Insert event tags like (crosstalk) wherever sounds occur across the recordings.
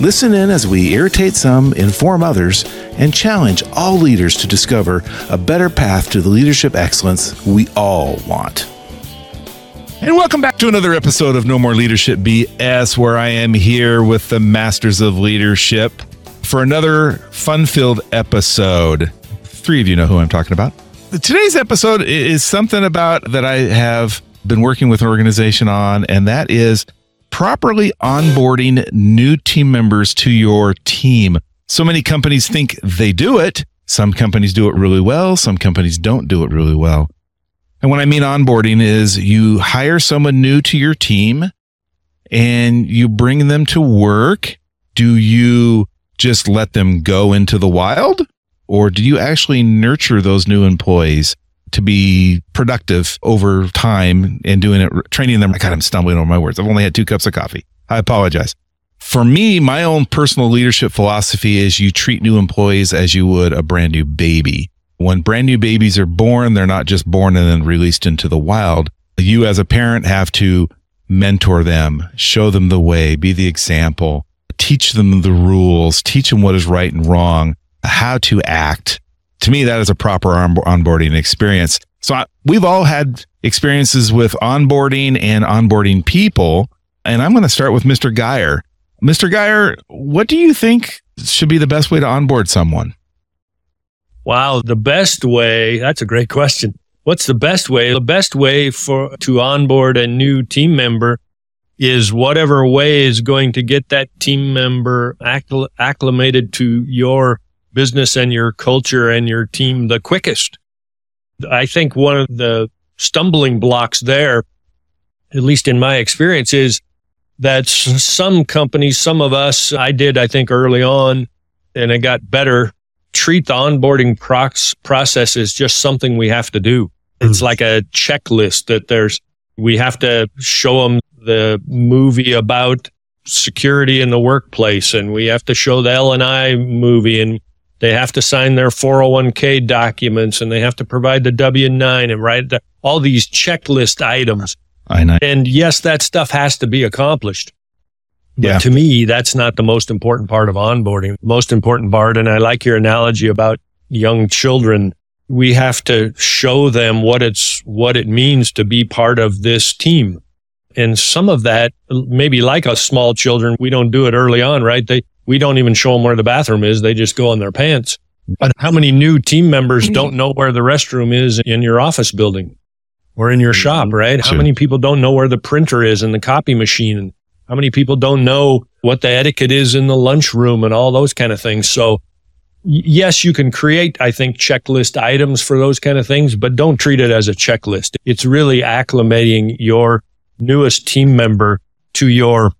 Listen in as we irritate some, inform others, and challenge all leaders to discover a better path to the leadership excellence we all want. And welcome back to another episode of No More Leadership BS, where I am here with the Masters of Leadership for another fun filled episode. Three of you know who I'm talking about. Today's episode is something about that I have been working with an organization on, and that is properly onboarding new team members to your team. So many companies think they do it. Some companies do it really well. Some companies don't do it really well. And what I mean onboarding is you hire someone new to your team and you bring them to work. Do you just let them go into the wild or do you actually nurture those new employees to be productive over time and doing it, training them? God, I'm stumbling over my words. I've only had two cups of coffee. I apologize. For me, my own personal leadership philosophy is you treat new employees as you would a brand new baby. When brand new babies are born, they're not just born and then released into the wild. You as a parent have to mentor them, show them the way, be the example, teach them the rules, teach them what is right and wrong, how to act. To me, that is a proper onboarding experience. So I, we've all had experiences with onboarding and onboarding people. And I'm going to start with Mr. Geier. Mr. Geier, what do you think should be the best way to onboard someone? Wow, the best way. That's a great question. What's the best way? The best way for to onboard a new team member is whatever way is going to get that team member accl- acclimated to your business and your culture and your team the quickest. I think one of the stumbling blocks there, at least in my experience, is that some companies, some of us, I did, I think early on, and it got better, treat the onboarding prox- process as just something we have to do. It's mm. like a checklist that there's, we have to show them the movie about security in the workplace and we have to show the L&I movie and they have to sign their 401k documents and they have to provide the W9 and write the, all these checklist items. I know. And yes, that stuff has to be accomplished. But yeah. to me, that's not the most important part of onboarding. Most important part, and I like your analogy about young children. We have to show them what it's, what it means to be part of this team. And some of that, maybe like us small children, we don't do it early on, right? They, we don't even show them where the bathroom is. They just go in their pants. But how many new team members don't know where the restroom is in your office building? or in your shop, mm-hmm. right? Sure. How many people don't know where the printer is and the copy machine? How many people don't know what the etiquette is in the lunchroom and all those kind of things? So yes, you can create, I think, checklist items for those kind of things, but don't treat it as a checklist. It's really acclimating your newest team member to your,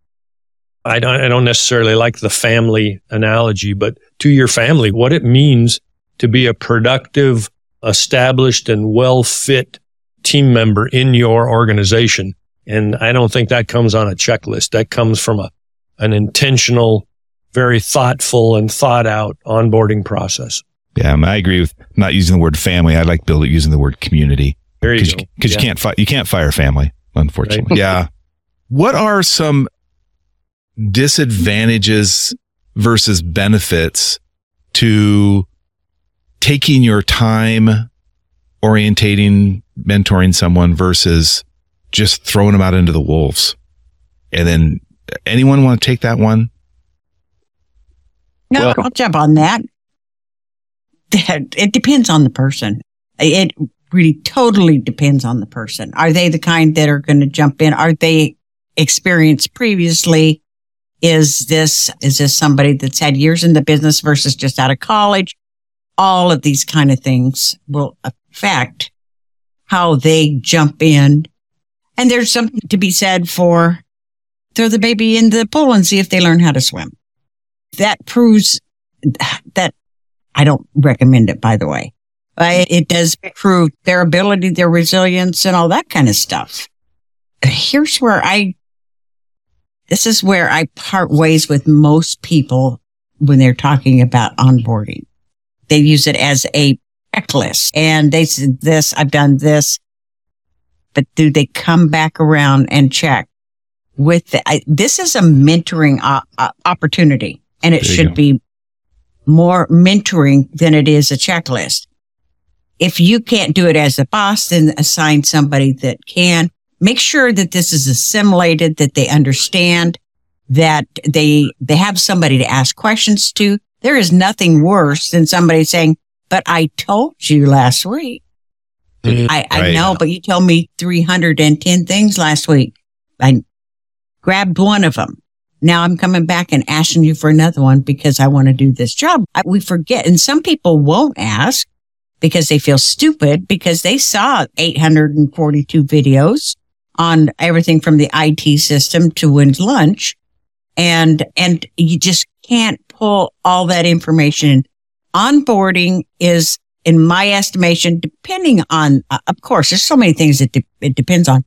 I don't, I don't necessarily like the family analogy, but to your family, what it means to be a productive, established and well fit team member in your organization. And I don't think that comes on a checklist. That comes from a, an intentional, very thoughtful and thought out onboarding process. Yeah, I agree with not using the word family. I like Bill using the word community. There you go. Because yeah. you can't fi- you can't fire family, unfortunately. Right. (laughs) yeah. What are some disadvantages versus benefits to taking your time orientating, mentoring someone versus just throwing them out into the wolves. And then anyone want to take that one? No, well, I'll jump on that. It depends on the person. It really totally depends on the person. Are they the kind that are going to jump in? Are they experienced previously? Is this, is this somebody that's had years in the business versus just out of college? All of these kind of things will affect how they jump in. And there's something to be said for throw the baby in the pool and see if they learn how to swim. That proves that I don't recommend it, by the way. But it does prove their ability, their resilience and all that kind of stuff. Here's where I, this is where I part ways with most people when they're talking about onboarding. They use it as a checklist and they said this, I've done this, but do they come back around and check with the, I, this is a mentoring uh, uh, opportunity and it should be more mentoring than it is a checklist. If you can't do it as a boss, then assign somebody that can. Make sure that this is assimilated, that they understand, that they, they have somebody to ask questions to. There is nothing worse than somebody saying, but I told you last week. Mm, I, I right. know, but you told me 310 things last week. I grabbed one of them. Now I'm coming back and asking you for another one because I want to do this job. I, we forget. And some people won't ask because they feel stupid because they saw 842 videos on everything from the IT system to when's lunch. And, and you just can't pull all that information. Onboarding is, in my estimation, depending on, uh, of course, there's so many things that de- it depends on,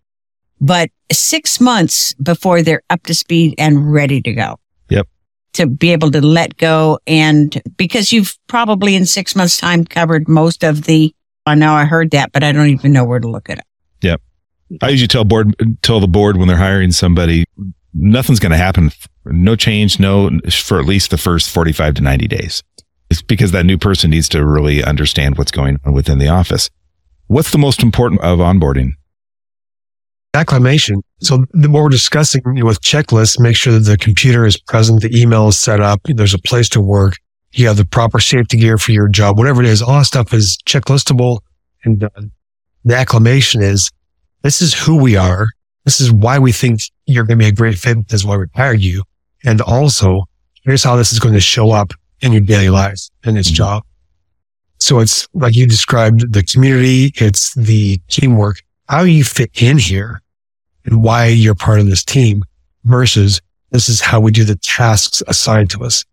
but six months before they're up to speed and ready to go. Yep. To be able to let go. And because you've probably in six months time covered most of the, I know I heard that, but I don't even know where to look at it. Yep. I usually tell board, tell the board when they're hiring somebody, nothing's going to happen. No change, no, for at least the first 45 to 90 days. It's because that new person needs to really understand what's going on within the office. What's the most important of onboarding? acclimation. So the more we're discussing with checklists, make sure that the computer is present, the email is set up, there's a place to work, you have the proper safety gear for your job, whatever it is, all that stuff is checklistable and done. The acclimation is this is who we are. This is why we think you're going to be a great fit. This is why we hired you. And also here's how this is going to show up in your daily lives in this mm-hmm. job. So it's like you described the community. It's the teamwork, how you fit in here and why you're part of this team versus this is how we do the tasks assigned to us.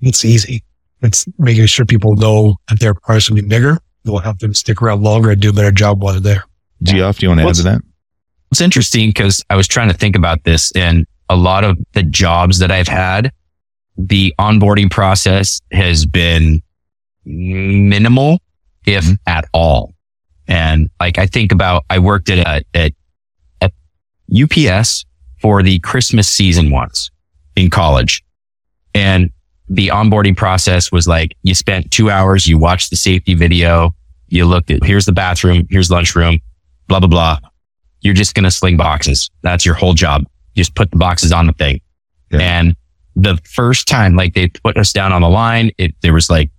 It's easy. It's making sure people know that they're part of something bigger. It will help them stick around longer and do a better job while they're there. Geoff, do you want to add to that? It's interesting because I was trying to think about this and a lot of the jobs that I've had, the onboarding process has been minimal, if mm-hmm. at all. And like I think about, I worked at a, at UPS for the Christmas season once in college. And the onboarding process was like you spent two hours, you watched the safety video, you looked at here's the bathroom, here's lunchroom, blah, blah, blah. You're just going to sling boxes. That's your whole job. Just put the boxes on the thing. Yeah. And the first time, like they put us down on the line, it, there was like,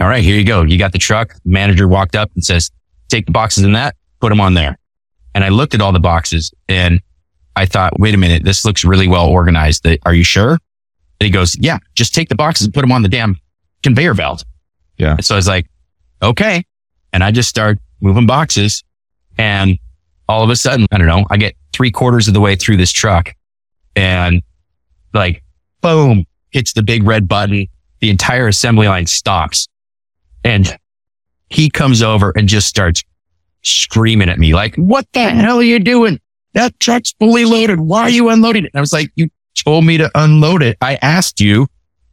all right, here you go. You got the truck. Manager walked up and says, take the boxes in that, put them on there. And I looked at all the boxes and I thought, wait a minute, this looks really well organized. Are you sure? And he goes, yeah, just take the boxes and put them on the damn conveyor belt. Yeah. And so I was like, okay. And I just start moving boxes and all of a sudden, I don't know, I get three quarters of the way through this truck and like, boom, hits the big red button. The entire assembly line stops and he comes over and just starts screaming at me like, what the hell are you doing? That truck's fully loaded. Why are you unloading it? And I was like, you told me to unload it. I asked you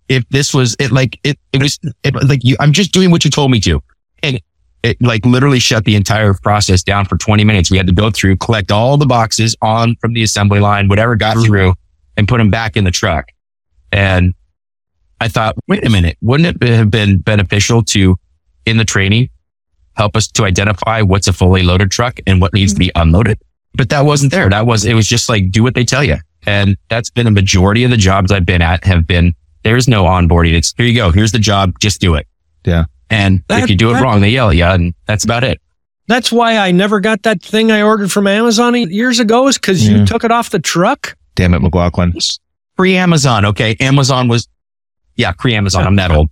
if this was it, like it, it was it, like you, I'm just doing what you told me to. And it like literally shut the entire process down for 20 minutes. We had to go through, collect all the boxes on from the assembly line, whatever got mm-hmm. through and put them back in the truck. And I thought, wait a minute, wouldn't it have been beneficial to in the training help us to identify what's a fully loaded truck and what needs to be mm-hmm. unloaded. But that wasn't there. That was, it was just like, do what they tell you. And that's been a majority of the jobs I've been at have been, there's no onboarding. It's here you go. Here's the job. Just do it. Yeah. And that, if you do it that, wrong, they yell at you and that's about it. That's why I never got that thing I ordered from Amazon years ago is because yeah. you took it off the truck. Damn it, McLachlan. Pre Amazon. Okay. Amazon was, yeah, pre Amazon. I'm that old.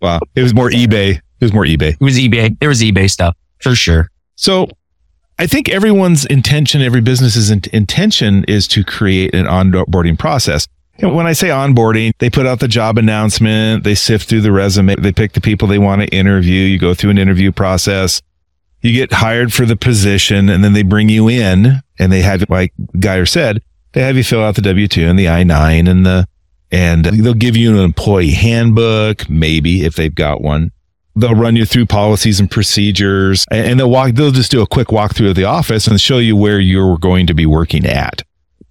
wow. It was more eBay. It was more eBay. It was eBay. There was eBay stuff for sure. So I think everyone's intention, every business's intention is to create an onboarding process. When I say onboarding, they put out the job announcement, they sift through the resume, they pick the people they want to interview. You go through an interview process. You get hired for the position and then they bring you in and they have, like Geier said, they have you fill out the W 2 and the I 9 and the, and they'll give you an employee handbook, maybe if they've got one. They'll run you through policies and procedures and they'll walk, they'll just do a quick walkthrough of the office and show you where you're going to be working at.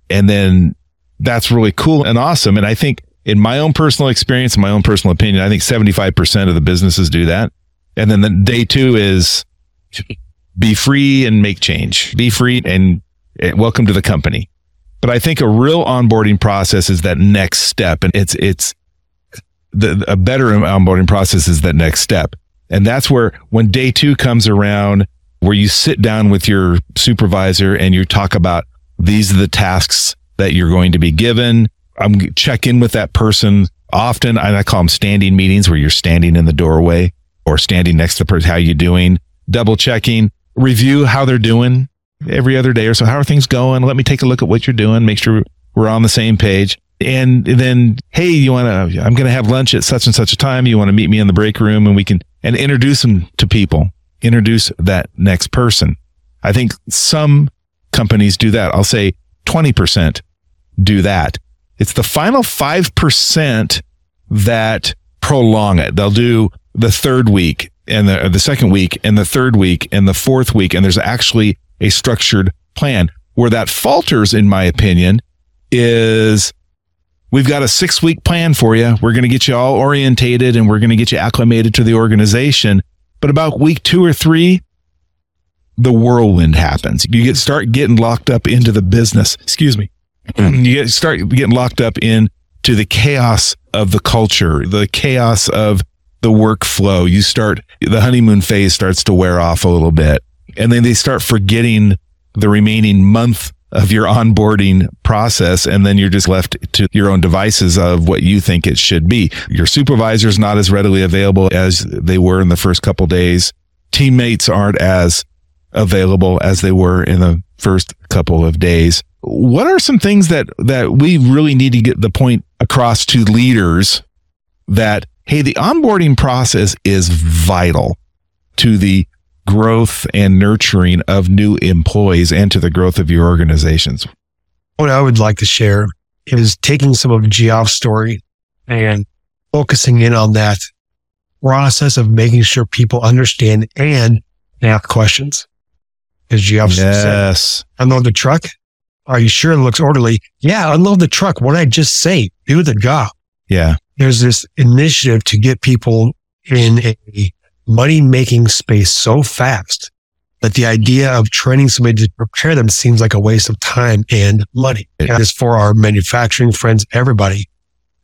And then that's really cool and awesome. And I think in my own personal experience, my own personal opinion, I think 75% of the businesses do that. And then the day two is be free and make change. Be free and welcome to the company. But I think a real onboarding process is that next step. And it's, it's the, a better onboarding process is that next step. And that's where when day two comes around, where you sit down with your supervisor and you talk about these are the tasks that you're going to be given. I'm check in with that person often. I call them standing meetings where you're standing in the doorway or standing next to the person. How you doing? Double checking, review how they're doing every other day or so. How are things going? Let me take a look at what you're doing. Make sure we're on the same page. And then, hey, you want to, I'm going to have lunch at such and such a time. You want to meet me in the break room and we can, and introduce them to people, introduce that next person. I think some companies do that. I'll say 20% do that. It's the final 5% that prolong it. They'll do the third week and the, the second week and the third week and the fourth week. And there's actually a structured plan where that falters, in my opinion, is we've got a six week plan for you. We're going to get you all orientated and we're going to get you acclimated to the organization. But about week two or three, the whirlwind happens. You get hmm. start getting locked up into the business. Excuse me. Hmm. you get start getting locked up into the chaos of the culture, the chaos of the workflow. You start the honeymoon phase starts to wear off a little bit, and then they start forgetting the remaining month of your onboarding process. And then you're just left to your own devices of what you think it should be. Your supervisor's not as readily available as they were in the first couple days. Teammates aren't as available as they were in the first couple of days. What are some things that, that we really need to get the point across to leaders that, hey, the onboarding process is vital to the growth and nurturing of new employees and to the growth of your organizations? What I would like to share is taking some of Geoff's story and focusing in on that process of making sure people understand and ask questions as Geoff yes. said. Unload the truck. Are you sure it looks orderly? Yeah, unload the truck. What did I just say? Do the job. Yeah. There's this initiative to get people in a money making space so fast that the idea of training somebody to prepare them seems like a waste of time and money. And it's for our manufacturing friends, everybody.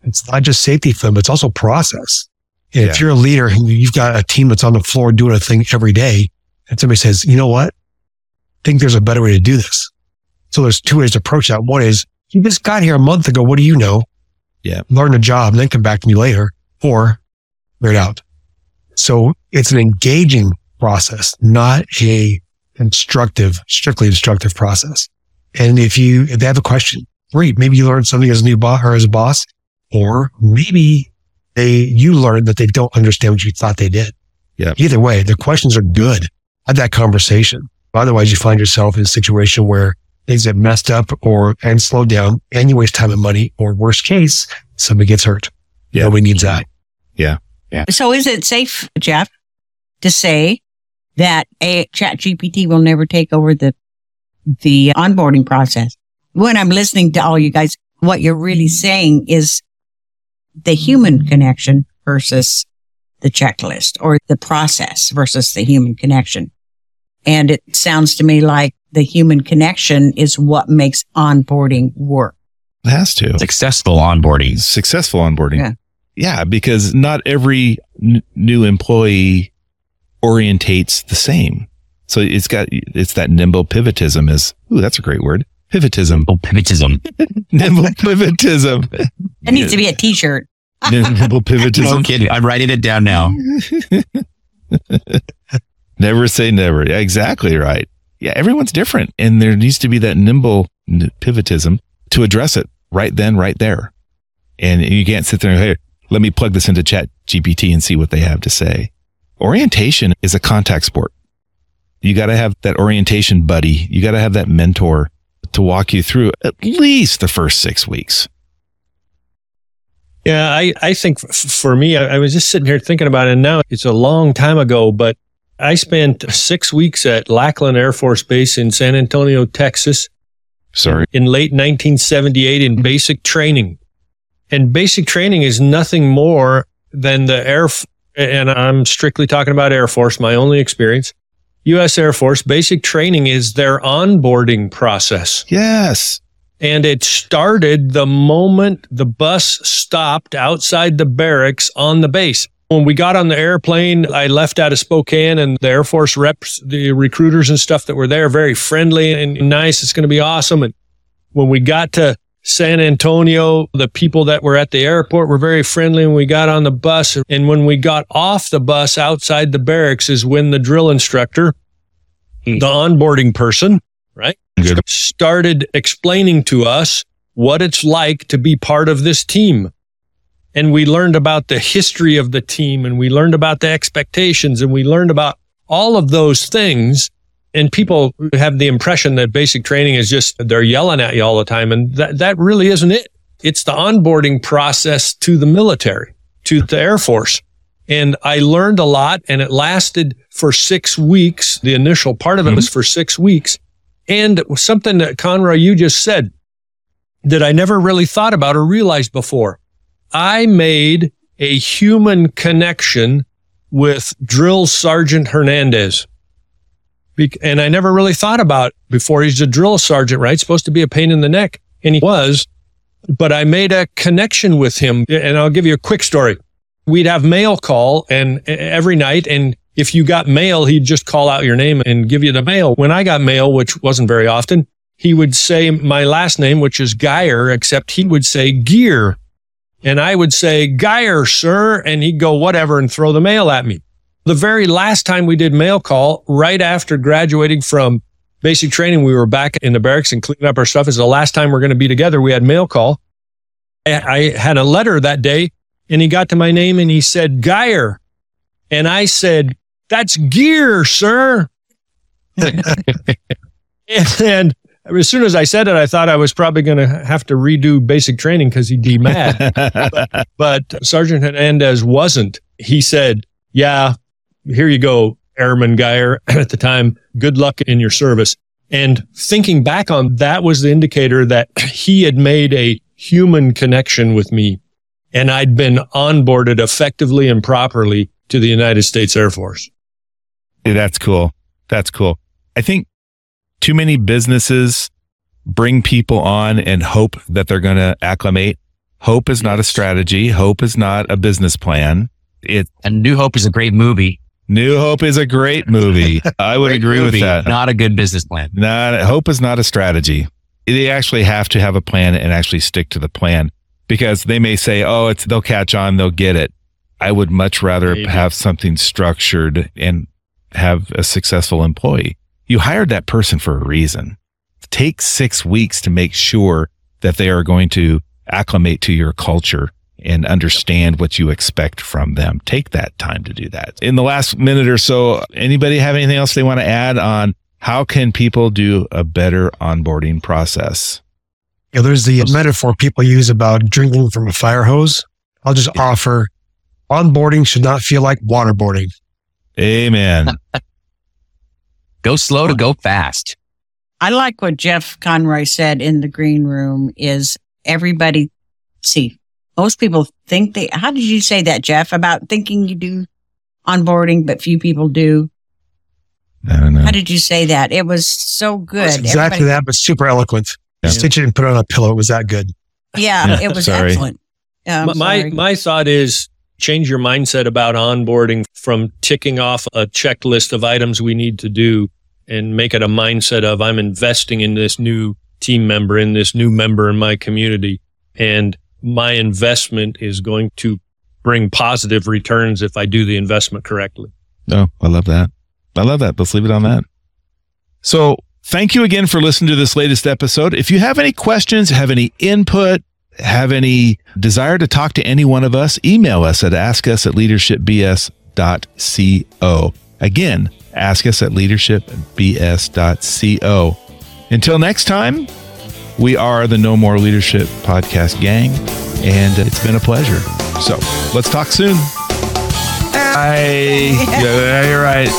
It's not just safety film, it's also process. Yeah. if you're a leader and you've got a team that's on the floor doing a thing every day, and somebody says, you know what? Think there's a better way to do this. So there's two ways to approach that. One is you just got here a month ago. What do you know? Yeah. Learn a job and then come back to me later or figure it out. So it's an engaging process, not a instructive, strictly instructive process. And if you, if they have a question, great. Maybe you learned something as a new boss or as a boss, or maybe they, you learned that they don't understand what you thought they did. Yeah. Either way, the questions are good. Have that conversation. Otherwise, you find yourself in a situation where things get messed up or and slowed down and you waste time and money, or worst case, somebody gets hurt. Yeah. Nobody needs that. Yeah. Yeah. So is it safe, Jeff, to say that a chat GPT will never take over the, the onboarding process? When I'm listening to all you guys, what you're really saying is the human connection versus the checklist or the process versus the human connection. And it sounds to me like the human connection is what makes onboarding work. It has to. Successful onboarding. Successful onboarding. Yeah. Yeah, because not every n- new employee orientates the same. So it's got, it's that nimble pivotism is, ooh, that's a great word. Pivotism. Oh, pivotism. (laughs) nimble (laughs) pivotism. That needs to be a t-shirt. nimble (laughs) pivotism. No kidding. I'm writing it down now. Never say never. Yeah, exactly right. Yeah, everyone's different and there needs to be that nimble pivotism to address it right then, right there. And you can't sit there and, hey, let me plug this into chat GPT and see what they have to say. Orientation is a contact sport. You got to have that orientation buddy. You got to have that mentor to walk you through at least the first six weeks. Yeah, I, I think f- for me, I, I was just sitting here thinking about it. And now it's a long time ago, but I spent six weeks at Lackland Air Force Base in San Antonio, Texas Sorry. in late 1978 in basic training. And basic training is nothing more than the Air, and I'm strictly talking about Air Force, my only experience. U.S. Air Force basic training is their onboarding process. Yes. And it started the moment the bus stopped outside the barracks on the base. When we got on the airplane, I left out of Spokane and the Air Force reps, the recruiters and stuff that were there, very friendly and nice. It's going to be awesome. And when we got to San Antonio, the people that were at the airport were very friendly and we got on the bus. And when we got off the bus outside the barracks is when the drill instructor, the onboarding person, right? Good. started explaining to us what it's like to be part of this team. And we learned about the history of the team and we learned about the expectations and we learned about all of those things. And people have the impression that basic training is just they're yelling at you all the time. And that, that really isn't it. It's the onboarding process to the military, to the Air Force. And I learned a lot and it lasted for six weeks. The initial part of it was mm-hmm. for six weeks. And something that Conroy, you just said that I never really thought about or realized before. I made a human connection with Drill Sergeant Hernandez. Bec- And I never really thought about before he's a drill sergeant, right? Supposed to be a pain in the neck. And he was, but I made a connection with him. And I'll give you a quick story. We'd have mail call and every night. And if you got mail, he'd just call out your name and give you the mail. When I got mail, which wasn't very often, he would say my last name, which is Geier, except he would say Gear. And I would say, Geier, sir. And he'd go, whatever, and throw the mail at me. The very last time we did mail call, right after graduating from basic training, we were back in the barracks and cleaning up our stuff. It's the last time we're going to be together. We had mail call. I had a letter that day and he got to my name and he said, Geier. And I said, that's gear, sir. (laughs) and as soon as I said it, I thought I was probably going to have to redo basic training because he'd be mad. (laughs) but Sergeant Hernandez wasn't. He said, yeah, here you go, Airman Geier. (clears throat) At the time, good luck in your service. And thinking back on that was the indicator that (clears throat) he had made a human connection with me and I'd been onboarded effectively and properly to the United States Air Force. Yeah, That's cool. That's cool. I think too many businesses bring people on and hope that they're going to acclimate. Hope is not a strategy. Hope is not a business plan. It And New Hope is a great movie. New Hope is a great movie. (laughs) I would agree movie, with that. Not a good business plan. Not hope is not a strategy. They actually have to have a plan and actually stick to the plan because they may say, "Oh, it's they'll catch on, they'll get it." I would much rather Maybe. have something structured and have a successful employee. You hired that person for a reason. Take 6 weeks to make sure that they are going to acclimate to your culture and understand what you expect from them. Take that time to do that. In the last minute or so, anybody have anything else they want to add on how can people do a better onboarding process? Yeah, there's the metaphor people use about drinking from a fire hose. I'll just offer onboarding should not feel like waterboarding. Amen. (laughs) Go slow to go fast. I like what Jeff Conroy said in the green room is everybody see most people think they how did you say that Jeff about thinking you do onboarding but few people do I don't know. how did you say that it was so good It's exactly Everybody- that, but super eloquent. Yeah. Stitch it and put it on a pillow. It was that good. yeah Yeah, it was (laughs) sorry. excellent Yeah, I'm my my thought is change your mindset about onboarding from ticking off a checklist of items we need to do and make it a mindset of I'm investing in this new team member in this new member in my community and my investment is going to bring positive returns if I do the investment correctly. No, I love that. I love that. Let's leave it on that. So thank you again for listening to this latest episode. If you have any questions, have any input, any desire to talk to any one of us, email us at askus at leadershipbs.co. Again, ask us at leadershipbs.co. Until next time, we are the No More Leadership Podcast Gang, and it's been a pleasure. So let's talk soon. Bye. yeah, you're right.